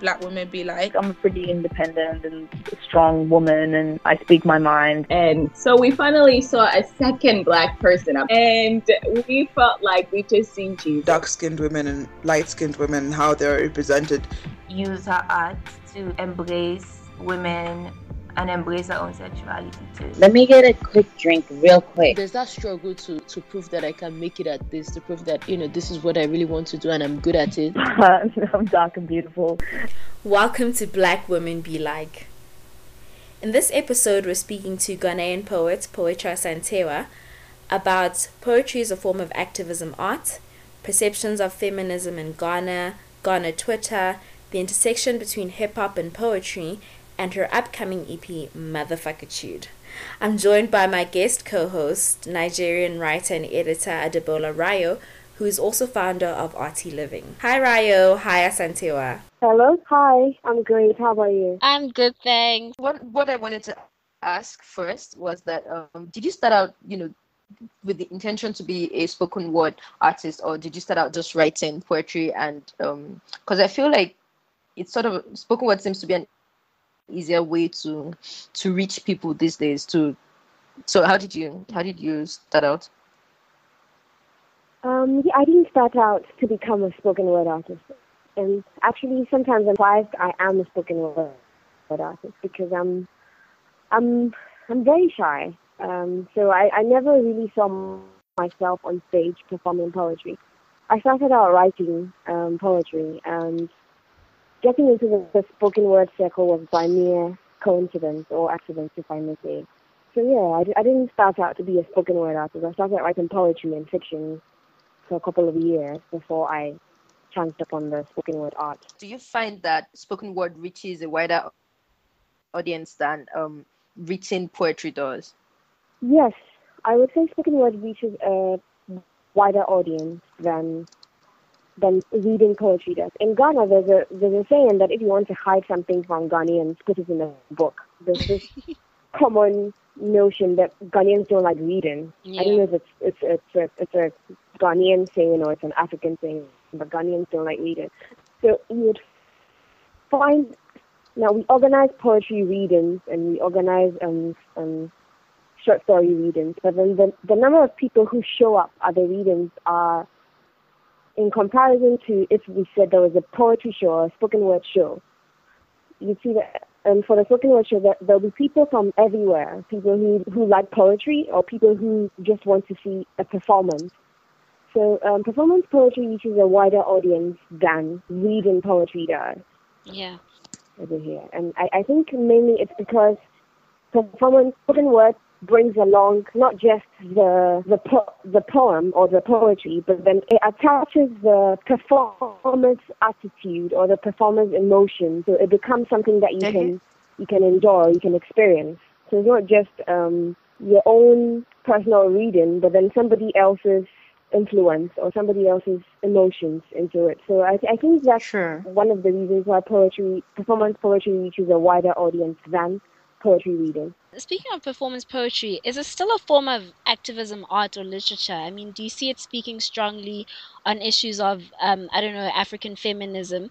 black women be like? I'm a pretty independent and strong woman, and I speak my mind. And so we finally saw a second black person, and we felt like we just seen Jesus. Dark skinned women and light skinned women, how they're represented. Use her art to embrace women and embrace our own sexuality too. Let me get a quick drink real quick. There's that struggle to to prove that I can make it at this, to prove that you know this is what I really want to do and I'm good at it. I'm dark and beautiful. Welcome to Black Women Be Like. In this episode, we're speaking to Ghanaian poet Poetra Asantewa about poetry as a form of activism art, perceptions of feminism in Ghana, Ghana Twitter, the intersection between hip hop and poetry, and her upcoming EP, Motherfuckitude. I'm joined by my guest co host, Nigerian writer and editor Adebola Rayo, who is also founder of Arty Living. Hi, Rayo. Hi, Asantewa. Hello. Hi. I'm great. How about you? I'm good, thanks. What what I wanted to ask first was that um, did you start out, you know, with the intention to be a spoken word artist, or did you start out just writing poetry? And because um, I feel like it's sort of spoken word seems to be an easier way to to reach people these days to so how did you how did you start out? Um yeah, i didn't start out to become a spoken word artist. And actually sometimes i'm surprised i am a spoken word artist because i'm i'm i'm very shy. Um so i i never really saw myself on stage performing poetry. I started out writing um poetry and getting into the, the spoken word circle was by mere coincidence or accident, if I may say. So yeah, I, I didn't start out to be a spoken word artist. I started writing poetry and fiction for a couple of years before I chanced upon the spoken word art. Do you find that spoken word reaches a wider audience than um, written poetry does? Yes, I would say spoken word reaches a wider audience than than reading poetry does. In Ghana, there's a there's a saying that if you want to hide something from Ghanaians, put it in a book. There's this common notion that Ghanaians don't like reading. Yeah. I don't know if it's it's it's a, it's a Ghanaian saying or it's an African saying, but Ghanaians don't like reading. So you would find now we organize poetry readings and we organize um um short story readings, but then the the number of people who show up at the readings are in comparison to if we said there was a poetry show or a spoken word show, you see that and for the spoken word show, there, there'll be people from everywhere, people who, who like poetry or people who just want to see a performance. So um, performance poetry reaches a wider audience than reading poetry does. Yeah. Over here. And I, I think mainly it's because performance, spoken word brings along not just the the po- the poem or the poetry, but then it attaches the performance attitude or the performance emotion. So it becomes something that you can you can enjoy, you can experience. So it's not just um, your own personal reading, but then somebody else's influence or somebody else's emotions into it. So I, I think that's sure. one of the reasons why poetry, performance poetry, reaches a wider audience than poetry reading. Speaking of performance poetry, is it still a form of activism, art, or literature? I mean, do you see it speaking strongly on issues of, um, I don't know, African feminism,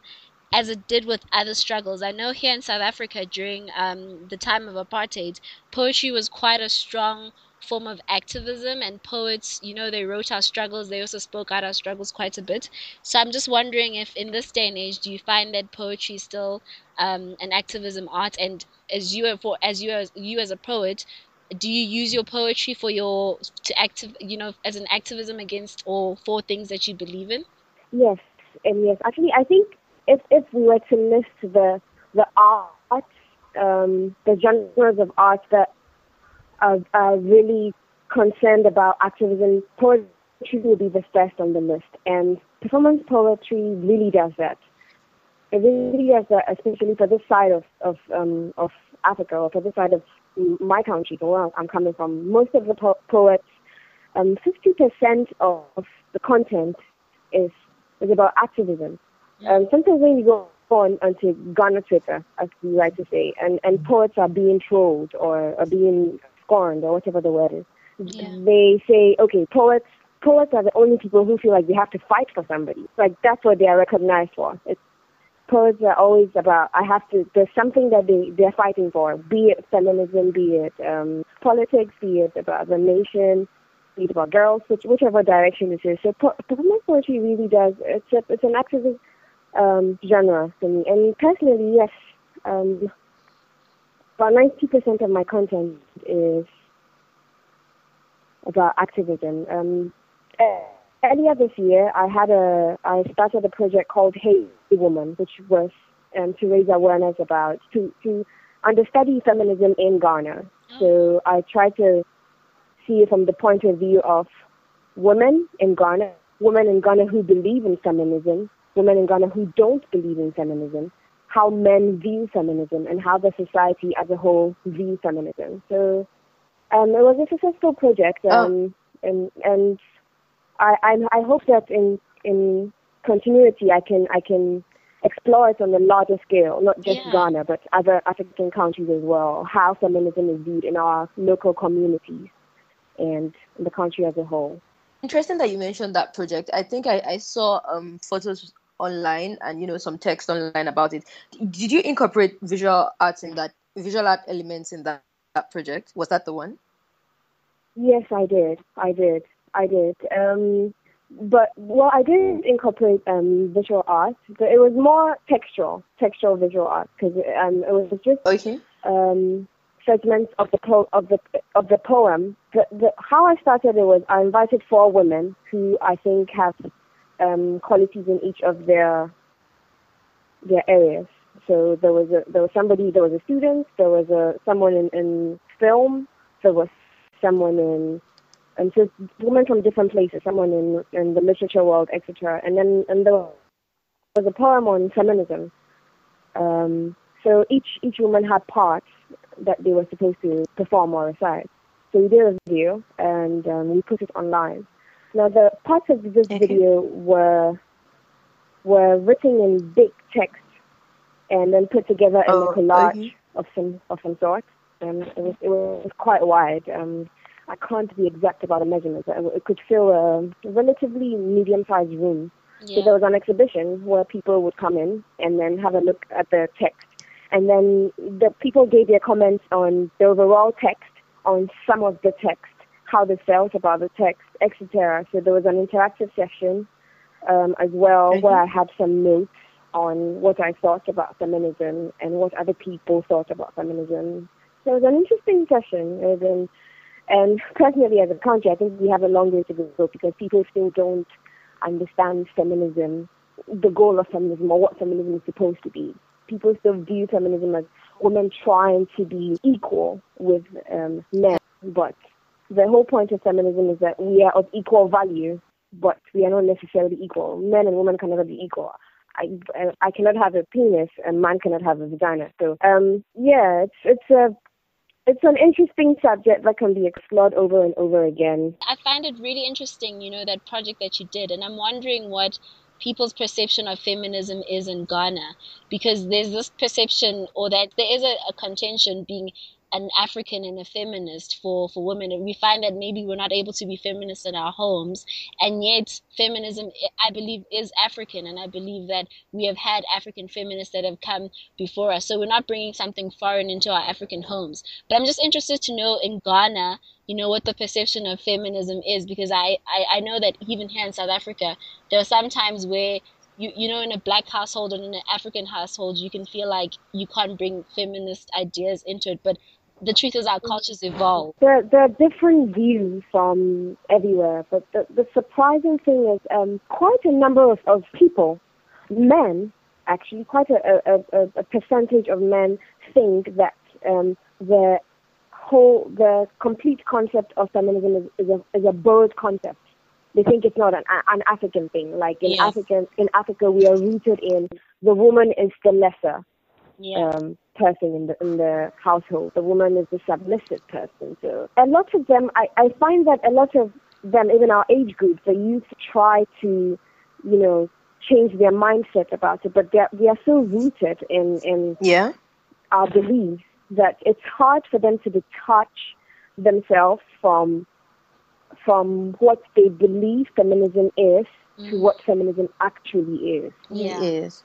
as it did with other struggles? I know here in South Africa during um, the time of apartheid, poetry was quite a strong form of activism and poets you know they wrote our struggles they also spoke out our struggles quite a bit. So i'm just wondering if in this day and age do you find that poetry is still um, an activism art? And as you are for as you as you as a poet do you use your poetry for your to active you know as an activism against or for things that you believe in? Yes and yes. Actually i think if if we were to list the the art um, the genres of art that are, are really concerned about activism poetry will be the first on the list and performance poetry really does that it really does that, especially for this side of of um, of Africa or for this side of my country, where I'm coming from. Most of the po- poets, um, 50% of the content is is about activism. Um, sometimes when you go on onto Ghana Twitter, as we like to say, and, and poets are being trolled or are being scorned or whatever the word is, yeah. they say, okay, poets poets are the only people who feel like they have to fight for somebody. Like that's what they are recognized for. It's poets are always about I have to there's something that they they're fighting for, be it feminism, be it um, politics, be it about the nation, be it about girls, which, whichever direction it is. So po- performance poetry really does it's a, it's an activist um, genre for me, and personally, yes, um, about ninety percent of my content is about activism. Um, earlier this year, I had a I started a project called Hey Woman, which was um, to raise awareness about to to understudy feminism in Ghana. So I tried to see from the point of view of women in Ghana, women in Ghana who believe in feminism, women in Ghana who don't believe in feminism, how men view feminism, and how the society as a whole views feminism. So um, it was a successful project, um, and and I, I I hope that in in continuity I can I can explore it on a larger scale, not just Yeah. Ghana but other African countries as well. How feminism is viewed in our local communities and in the country as a whole. Interesting that you mentioned that project. I think I, I saw um photos online and you know some text online about it. Did you incorporate visual arts in that visual art elements in that, that project? Was that the one? Yes, I did. I did. I did. Um, but well, I didn't incorporate um, visual art, but it was more textual, textual visual art because um, it was just Okay. um, segments of the po- of the of the poem. The, the, how I started it was I invited four women who I think have um, qualities in each of their their areas. So there was a there was somebody there was a student, there was a someone in, in film, there was someone in and so women from different places, someone in in the literature world, etc. And then and there was a poem on feminism. Um, so each each woman had parts that they were supposed to perform or recite. So we did a video and um, we put it online. Now the parts of this Okay. video were were written in big text and then put together in Oh, a collage okay. of some of some sort. Um, it was it was quite wide. Um, I can't be exact about the measurements. It, it could fill a relatively medium-sized room. So there was an exhibition where people would come in and then have a look at the text. And then the people gave their comments on the overall text, on some of the text, how they felt about the text, etc. So there was an interactive session um, as well Mhm. where I had some notes on what I thought about feminism and what other people thought about feminism. So it was an interesting session. Was and personally, as a country, I think we have a long way to go because people still don't understand feminism, the goal of feminism, or what feminism is supposed to be. People still view feminism as women trying to be equal with um, men, but the whole point of feminism is that we are of equal value, but we are not necessarily equal. Men and women can never be equal. I, I cannot have a penis and man cannot have a vagina. So um yeah, it's it's a it's an interesting subject that can be explored over and over again. I find it really interesting, you know, that project that you did, and I'm wondering what people's perception of feminism is in Ghana, because there's this perception, or that there is a, a contention being an African and a feminist for, for women, and we find that maybe we're not able to be feminists in our homes, and yet feminism, I believe, is African, and I believe that we have had African feminists that have come before us, so we're not bringing something foreign into our African homes. But I'm just interested to know in Ghana, you know, what the perception of feminism is. Because I, I, I know that even here in South Africa, there are some times where you, you know, in a black household and in an African household, you can feel like you can't bring feminist ideas into it. But the truth is, our cultures evolve. There, there are different views from everywhere, but the, the surprising thing is um, quite a number of, of people, men, actually, quite a, a, a, a percentage of men think that um, the whole, the complete concept of feminism is, is, a, is a borrowed concept. They think it's not an, an African thing. Like in Yeah. African, in Africa, we are rooted in the woman is the lesser Yeah. um, person in the in the household. The woman is the submissive person. So a lot of them, I, I find that a lot of them, even our age group, the youth try to, you know, change their mindset about it, but they are, they are so rooted in in Yeah. our beliefs that it's hard for them to detach themselves from from what they believe feminism is to Mhm. what feminism actually is. Yeah. It is.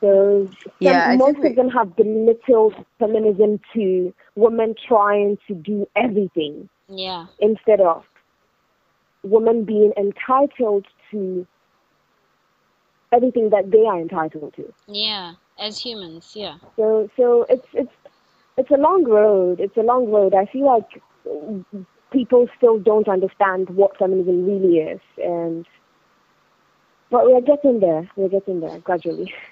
So Yeah, most of them have belittled feminism to women trying to do everything Yeah. instead of women being entitled to everything that they are entitled to. Yeah. As humans, yeah. So so it's it's it's a long road. It's a long road. I feel like people still don't understand what feminism really is, and but we're getting there. We're getting there gradually.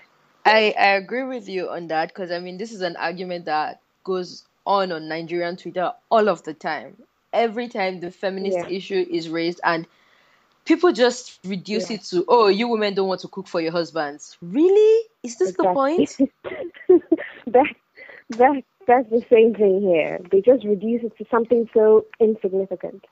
I, I agree with you on that because I mean this is an argument that goes on on Nigerian Twitter all of the time. Every time the feminist Yeah. issue is raised and people just reduce Yeah. it to oh you women don't want to cook for your husbands. Really? Is this the point? that that that's the same thing here. They just reduce it to something so insignificant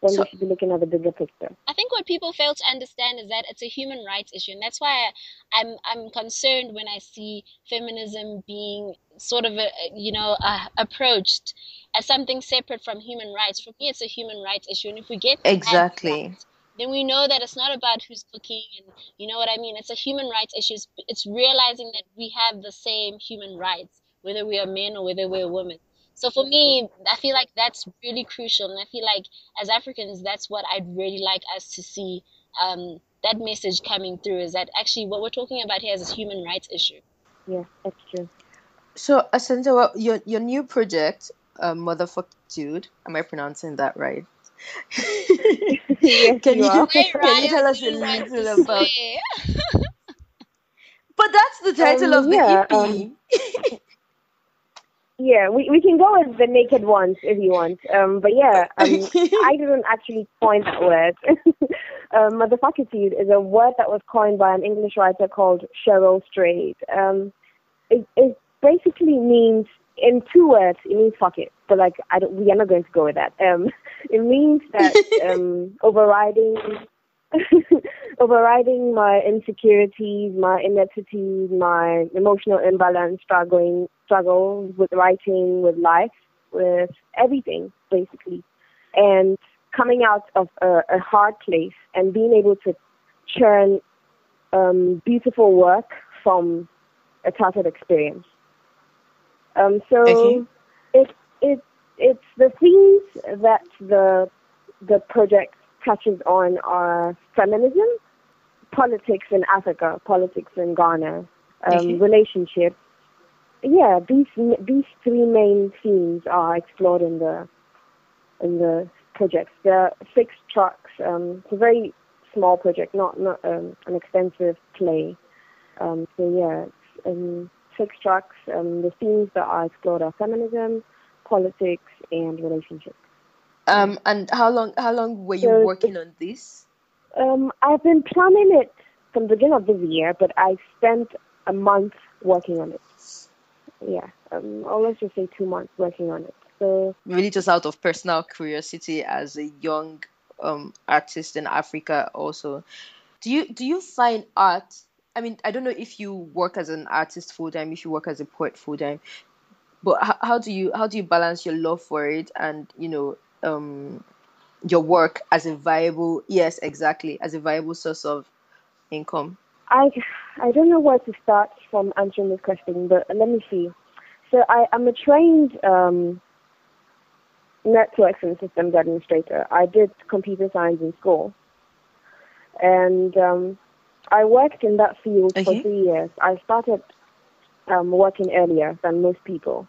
when So- they should be looking at the bigger picture. I think what people fail to understand is that it's a human rights issue, and that's why I'm I'm concerned when I see feminism being sort of a, you know uh, approached as something separate from human rights. For me, it's a human rights issue, and if we get Exactly. right, then we know that it's not about who's cooking, and you know what I mean. It's a human rights issue. It's, it's realizing that we have the same human rights, whether we are men or whether we're women. So for me, I feel like that's really crucial, and I feel like as Africans, that's what I'd really like us to see. Um, that message coming through is that actually what we're talking about here is a human rights issue. Yeah, that's true. So Asantewa, your your new project, uh, Motherfuck Dude, am I pronouncing that right? yes, Can you you are. can you tell us a Human rights little about? swear. But that's the title Um, of the yeah, EP. Yeah, we, we can go with the naked ones if you want. Um, but yeah, um, I didn't actually coin that word. um, motherfuckitude is a word that was coined by an English writer called Cheryl Strayed. Um, it, it basically means, in two words, it means fuck it. But like, I don't, we are not going to go with that. Um, it means that um, overriding overriding my insecurities, my ineptitude, my emotional imbalance, struggling, struggles with writing, with life, with everything, basically, and coming out of a, a hard place and being able to churn um, beautiful work from a childhood experience. Um, so Okay. it it it's the themes that the the project touches on are feminism, politics in Africa, politics in Ghana, um, Okay. relationships. Yeah, these these three main themes are explored in the in the project. There are six tracks. Um, it's a very small project, not not um, an extensive play. Um, so yeah, it's, um, six tracks. Um, the themes that are explored are feminism, politics, and relationships. Um, and how long how long were you So working on this? Um, I've been planning it from the beginning of this year, but I spent a month working on it. Yeah, um, or let's just say two months working on it. So Really, just out of personal curiosity, as a young um artist in Africa, also, do you do you find art? I mean, I don't know if you work as an artist full time, if you work as a poet full time, but how, how do you how do you balance your love for it and you know um your work as a viable yes exactly as a viable source of income I I don't know where to start from answering this question, but let me see. So I, I'm a trained um, networks and systems administrator. I did computer science in school, and um, I worked in that field for three years. I started um, working earlier than most people,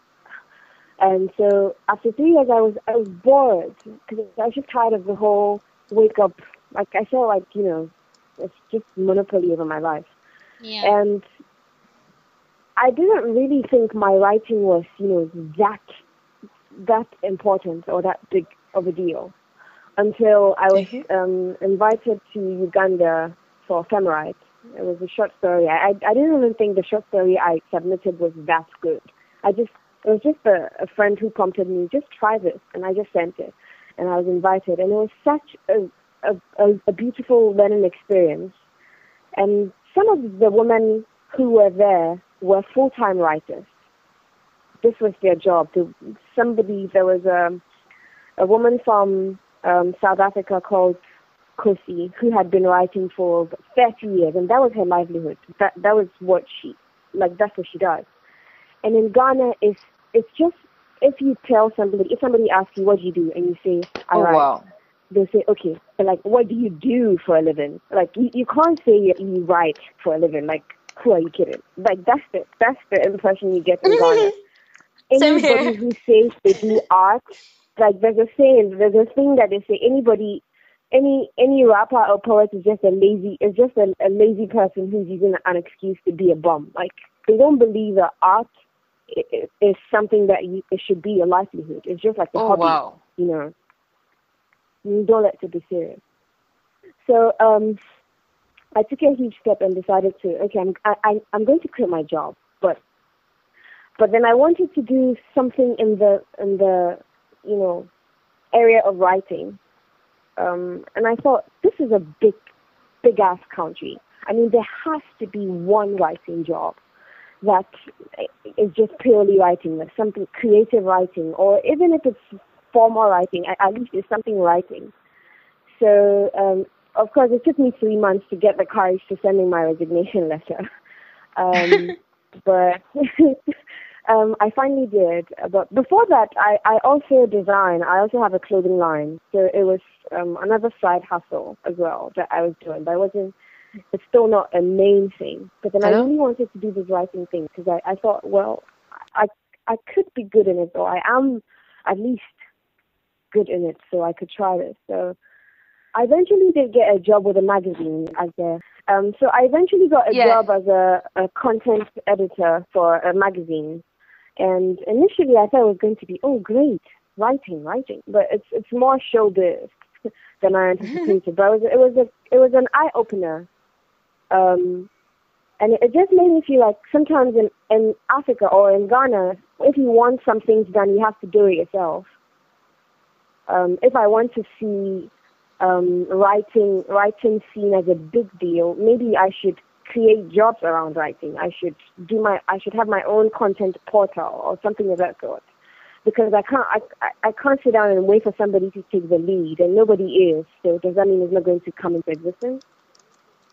and so after three years, I was I was bored because I was just tired of the whole wake up. Like I felt like you know it's just monopoly over my life. Yeah. And I didn't really think my writing was, you know, that that important or that big of a deal until I was Mhm. um, invited to Uganda for FEMRITE. It was a short story. I I didn't even think the short story I submitted was that good. I just it was just a, a friend who prompted me, just try this, and I just sent it, and I was invited, and it was such a a, a, beautiful learning experience. And some of the women who were there were full-time writers. This was their job. The, somebody, there was a, a woman from um, South Africa called Kosi who had been writing for 30 years, and that was her livelihood. That that was what she like that's what she does. And in Ghana, it's it's just if you tell somebody, if somebody asks you what do you do, and you say I Oh write, wow. they say okay, but like what do you do for a living? Like you, you can't say you, you write for a living. Like who are you kidding? Like that's the that's the impression you get in Ghana. Anybody who says they do art, like there's a saying, there's a thing that they say anybody any any rapper or poet is just a lazy is just a, a lazy person who's using an excuse to be a bum. Like they don't believe that art is something that you, it should be a livelihood. It's just like a Oh hobby, wow. you know. You don't let it be serious. So um, I took a huge step and decided to okay, I'm I, I, I'm going to quit my job, but but then I wanted to do something in the in the you know area of writing um, and I thought this is a big, big ass country. I mean, there has to be one writing job that is just purely writing, like something creative writing, or even if it's formal writing, at, at least it's something writing. So, um, of course, it took me three months to get the courage to send in my resignation letter. Um, but um, I finally did. But before that, I, I also design. I also have a clothing line. So it was um, another side hustle as well that I was doing. But it wasn't. It's still not a main thing. But then I Hello? really wanted to do this writing thing because I, I thought, well, I I could be good in it, or I am at least good in it, so I could try this. So I eventually did get a job with a magazine as a um so I eventually got a Yeah. job as a, a content editor for a magazine. And initially I thought it was going to be, oh great, writing, writing. But it's it's more showbiz than I anticipated. but it was it was a it was an eye opener. Um and it just made me feel like sometimes in, in Africa or in Ghana, if you want some things done, you have to do it yourself. Um, if I want to see um, writing writing seen as a big deal, maybe I should create jobs around writing. I should do my I should have my own content portal or something of that sort. Because I can't I, I- can't sit down and wait for somebody to take the lead, and nobody is. So does that mean it's not going to come into existence?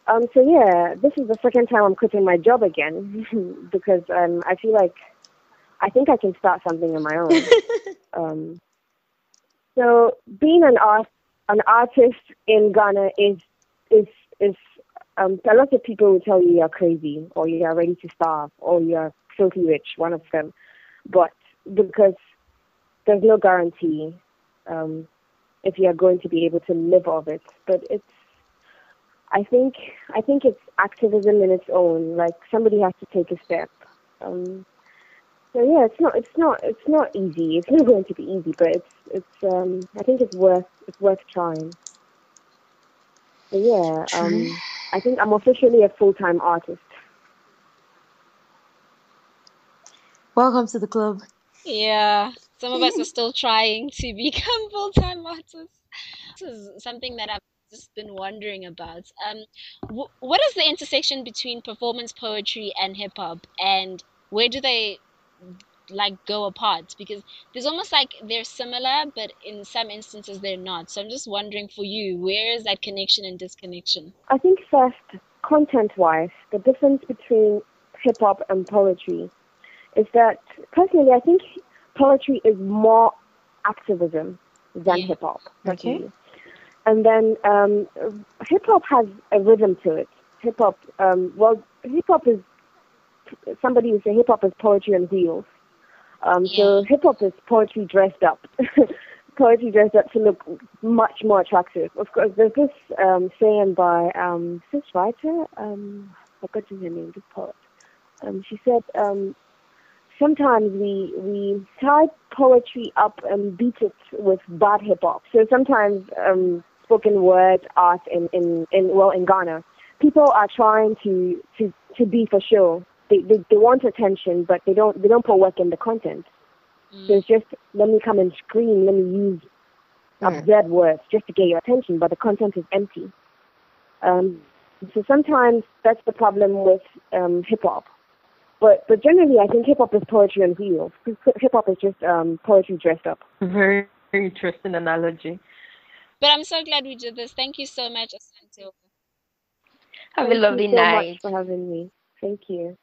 Um, so yeah, this is the second time I'm quitting my job again because um, I feel like I think I can start something on my own. um, so being an art an artist in Ghana is is is um, a lot of people will tell you you're crazy or you are ready to starve or you are filthy rich, one of them. But because there's no guarantee um, if you are going to be able to live off it. But it's I think I think it's activism in its own. Like somebody has to take a step. Um, so yeah, it's not it's not it's not easy. It's not going to be easy, but it's it's um I think it's worth it's worth trying. But yeah, um I think I'm officially a full time artist. Welcome to the club. Yeah, some of us are still trying to become full-time artists. This is something that I've just been wondering about. Um, wh- what is the intersection between performance poetry and hip hop, and where do they like go apart? Because there's almost like they're similar, but in some instances they're not. So I'm just wondering for you, where is that connection and disconnection? I think first, content wise, the difference between hip hop and poetry is that personally I think poetry is more activism than Yeah. hip hop. Okay. And then um, hip hop has a rhythm to it. Hip hop, um, well, hip hop is somebody would say hip hop is poetry on wheels. Um, So hip hop is poetry dressed up. poetry dressed up to look much more attractive. Of course, there's this um, saying by um, this writer, um, I forgot his name, this poet. Um, she said, um, sometimes we we tie poetry up and beat it with bad hip hop. So sometimes um, spoken word art in, in, in well in Ghana, people are trying to to, to be for show. They, they they want attention, but they don't they don't put work in the content. So it's just let me come and scream, let me use Mm. absurd words just to get your attention, but the content is empty. Um, so sometimes that's the problem with um, hip hop. But but generally, I think hip hop is poetry on wheels. Hip hop is just um, poetry dressed up. Very, very interesting analogy. But I'm so glad we did this. Thank you so much, Asante. Have a Thank lovely you so night. much for having me. Thank you.